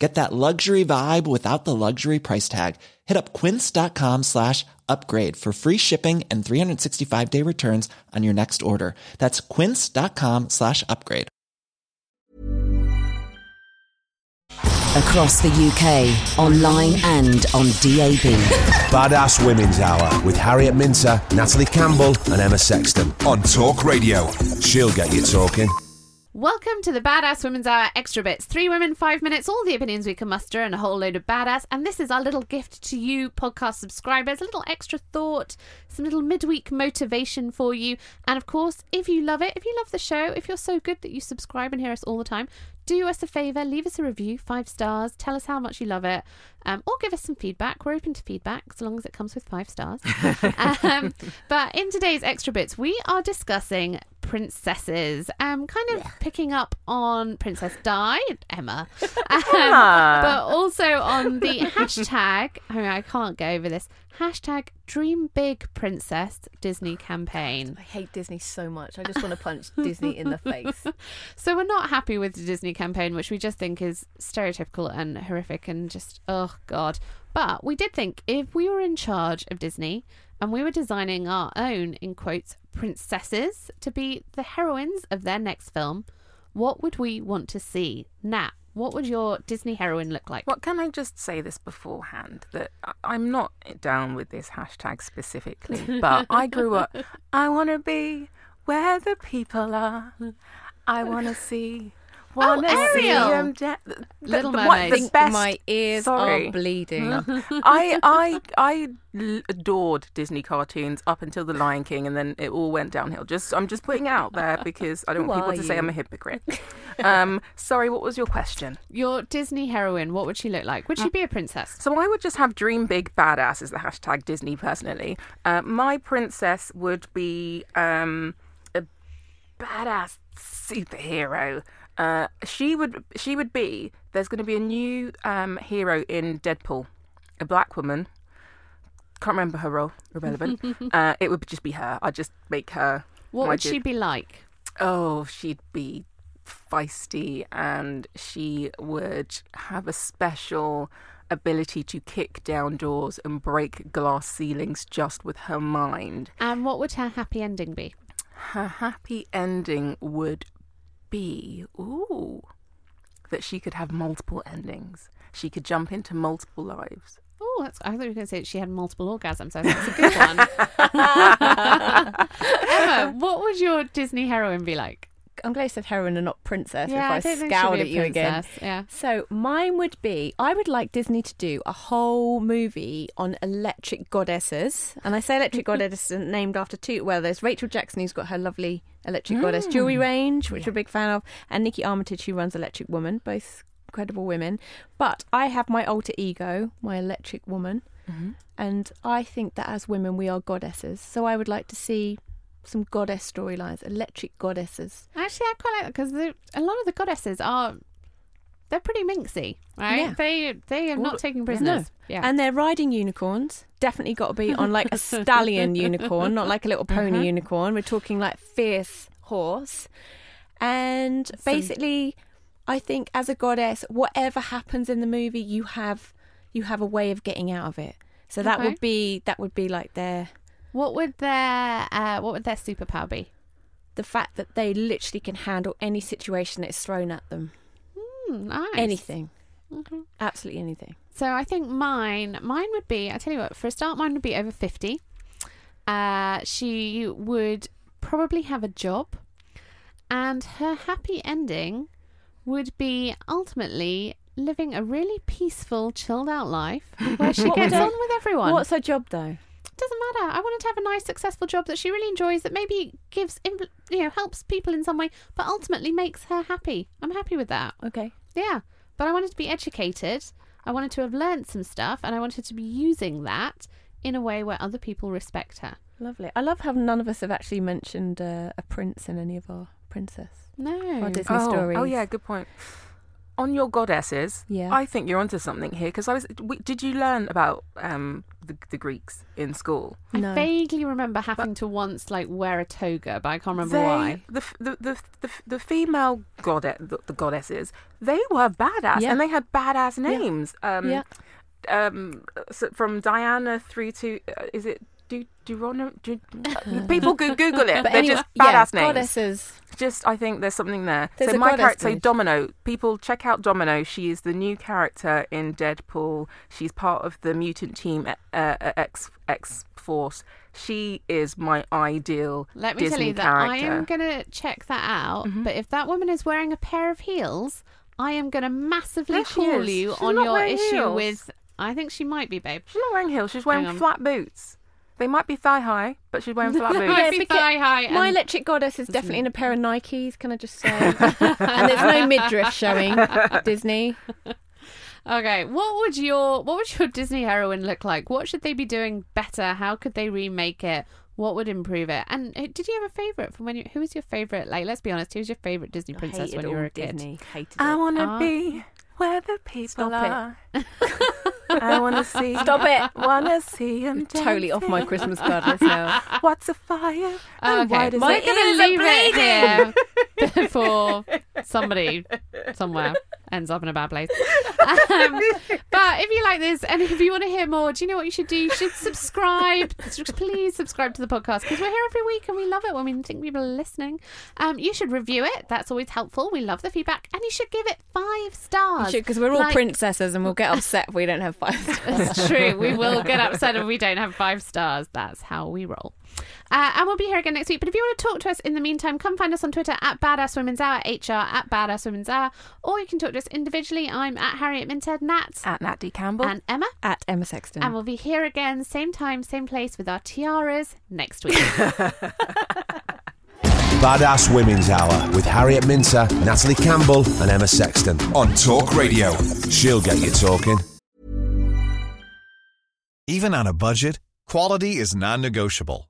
Get that luxury vibe without the luxury price tag. Hit up quince.com slash upgrade for free shipping and 365 day returns on your next order. That's quince.com slash upgrade. Across the UK, online and on DAB. Badass Women's Hour with Harriet Minter, Natalie Campbell, and Emma Sexton on Talk Radio. She'll get you talking. Welcome to the Badass Women's Hour Extra Bits. Three women, five minutes, all the opinions we can muster, and a whole load of badass. And this is our little gift to you, podcast subscribers. A little extra thought, some little midweek motivation for you. And of course, if you love it, if you love the show, if you're so good that you subscribe and hear us all the time, do us a favour, leave us a review, five stars, tell us how much you love it, um, or give us some feedback. We're open to feedback as long as it comes with five stars. um, but in today's extra bits, we are discussing princesses, um, kind of picking up on Princess Di, Emma, um, but also on the hashtag. I mean, I can't go over this hashtag Dream Big Princess Disney campaign. I hate Disney so much. I just want to punch Disney in the face. So we're not happy with the Disney campaign, which we just think is stereotypical and horrific and just oh god. But we did think if we were in charge of Disney and we were designing our own in quotes princesses to be the heroines of their next film, what would we want to see? Nat, what would your Disney heroine look like? What can I just say this beforehand that I'm not down with this hashtag specifically, but I grew up. I want to be where the people are. I want to see. Wanna see Ariel! 'em ja- the- Little the- what- Mermaid. the best- my ears sorry. are bleeding. I I I adored Disney cartoons up until The Lion King, and then it all went downhill. Just I'm just putting it out there because I don't want people are to say? I'm a hypocrite. um, sorry, what was your question? Your Disney heroine, what would she look like? Would she be a princess? So I would just have dream big badass as the hashtag Disney personally. Uh, my princess would be um, a badass superhero. Uh, she would she would be. There's going to be a new um, hero in Deadpool, a black woman. Can't remember her role. Irrelevant. uh, it would just be her. I'd just make her. What would she be like? Oh, she'd be feisty and she would have a special ability to kick down doors and break glass ceilings just with her mind. And what would her happy ending be? Her happy ending would be ooh that she could have multiple endings. She could jump into multiple lives. Oh, that's, I thought you were going to say she had multiple orgasms. I think that's a good one. Emma, what would your Disney heroine be like? I'm glad you said heroine and not princess. Yeah, I if I, she'd scowled at you again. yeah. So mine would be I would like Disney to do a whole movie on electric goddesses, and I say electric goddesses named after two. Well, there's Rachel Jackson who's got her lovely electric goddess jewelry range, which we're a big fan of, and Nikki Armitage who runs Electric Woman, both incredible women. But I have my alter ego, my electric woman, and I think that as women we are goddesses. So I would like to see some goddess storylines, electric goddesses. Actually, I quite like that because a lot of the goddesses are they're pretty minxy, right? Yeah. They they are not taking prisoners. Yeah, And they're riding unicorns. Definitely got to be on like a stallion unicorn, not like a little pony Uh-huh. unicorn. We're talking like fierce horse. And basically, I think as a goddess, whatever happens in the movie, you have you have a way of getting out of it. So that Okay. would be that would be like their what would their uh, what would their superpower be? the fact that they literally can handle any situation that is thrown at them. Hmm, nice. Anything. Absolutely anything. So I think mine mine would be. I tell you what. For a start, mine would be over fifty. Uh, she would probably have a job. and her happy ending would be ultimately living a really peaceful, chilled out life where she gets on with everyone. What's her job though? Doesn't matter. I wanted to have a nice, successful job that she really enjoys, that maybe gives, you know, helps people in some way, but ultimately makes her happy. I'm happy with that. Okay. Yeah, but I wanted to be educated. I wanted to have learned some stuff, and I wanted to be using that in a way where other people respect her. Lovely. I love how none of us have actually mentioned uh, a prince in any of our princess No, or Disney oh, stories. oh yeah, good point. On your goddesses, Yeah. I think you're onto something here because I was. We, did you learn about um, the, the Greeks in school? No. I vaguely remember having to once like wear a toga, but I can't remember they, why. The, the, the, the, the female goddess, the, the goddesses, they were badass Yeah. and they had badass names. Um, Yeah. um, so from Diana through to uh, is it do, do, Du- uh, people go- Google it. But They're anyway, just yeah, badass names. goddesses. Just I think there's something there. There's so my character. Domino. People check out Domino. She is the new character in Deadpool. She's part of the mutant team uh, uh, X X Force. She is my ideal Let me Disney tell you that character. I am going to check that out. But if that woman is wearing a pair of heels, I am going to massively call you She's on your issue heels. with. I think she might be, babe. She's not wearing heels. She's wearing flat boots. They might be thigh high, but she's wearing flat boots. Might be because thigh high. My electric goddess is definitely in a pair of Nikes. Can I just say? and there's no midriff showing. Disney. Okay, what would your what would your Disney heroine look like? What should they be doing better? How could they remake it? What would improve it? And uh, did you have a favorite from when you? Who was your favorite? Like, let's be honest, who was your favorite Disney princess when you were a kid? Disney. Hated I want to Ah. be where the people Stop are. I want to see. Stop it. I want to see him Totally off my Christmas card list now. What's a fire? And why Okay, we're it gonna leave it here before somebody somewhere ends up in a bad place. Um, but if you like this and if you want to hear more, do you know what you should do? You should subscribe. Please subscribe to the podcast because we're here every week and we love it when we think people are listening. Um, you should review it. That's always helpful. We love the feedback, and you should give it five stars. Because we're all Like- princesses and we'll get upset if we don't have five stars. It's true. We will get upset if we don't have five stars. That's how we roll. Uh, and we'll be here again next week. But if you want to talk to us in the meantime, come find us on Twitter at Badass Women's Hour, HR at Badass Women's Hour, or you can talk to us individually. I'm at Harriet Minter, Nat, At Nat D. Campbell. and Emma. At Emma Sexton. And we'll be here again, same time, same place with our tiaras next week. Badass Women's Hour with Harriet Minter, Natalie Campbell, and Emma Sexton on Talk Radio. She'll get you talking. Even on a budget, quality is non-negotiable.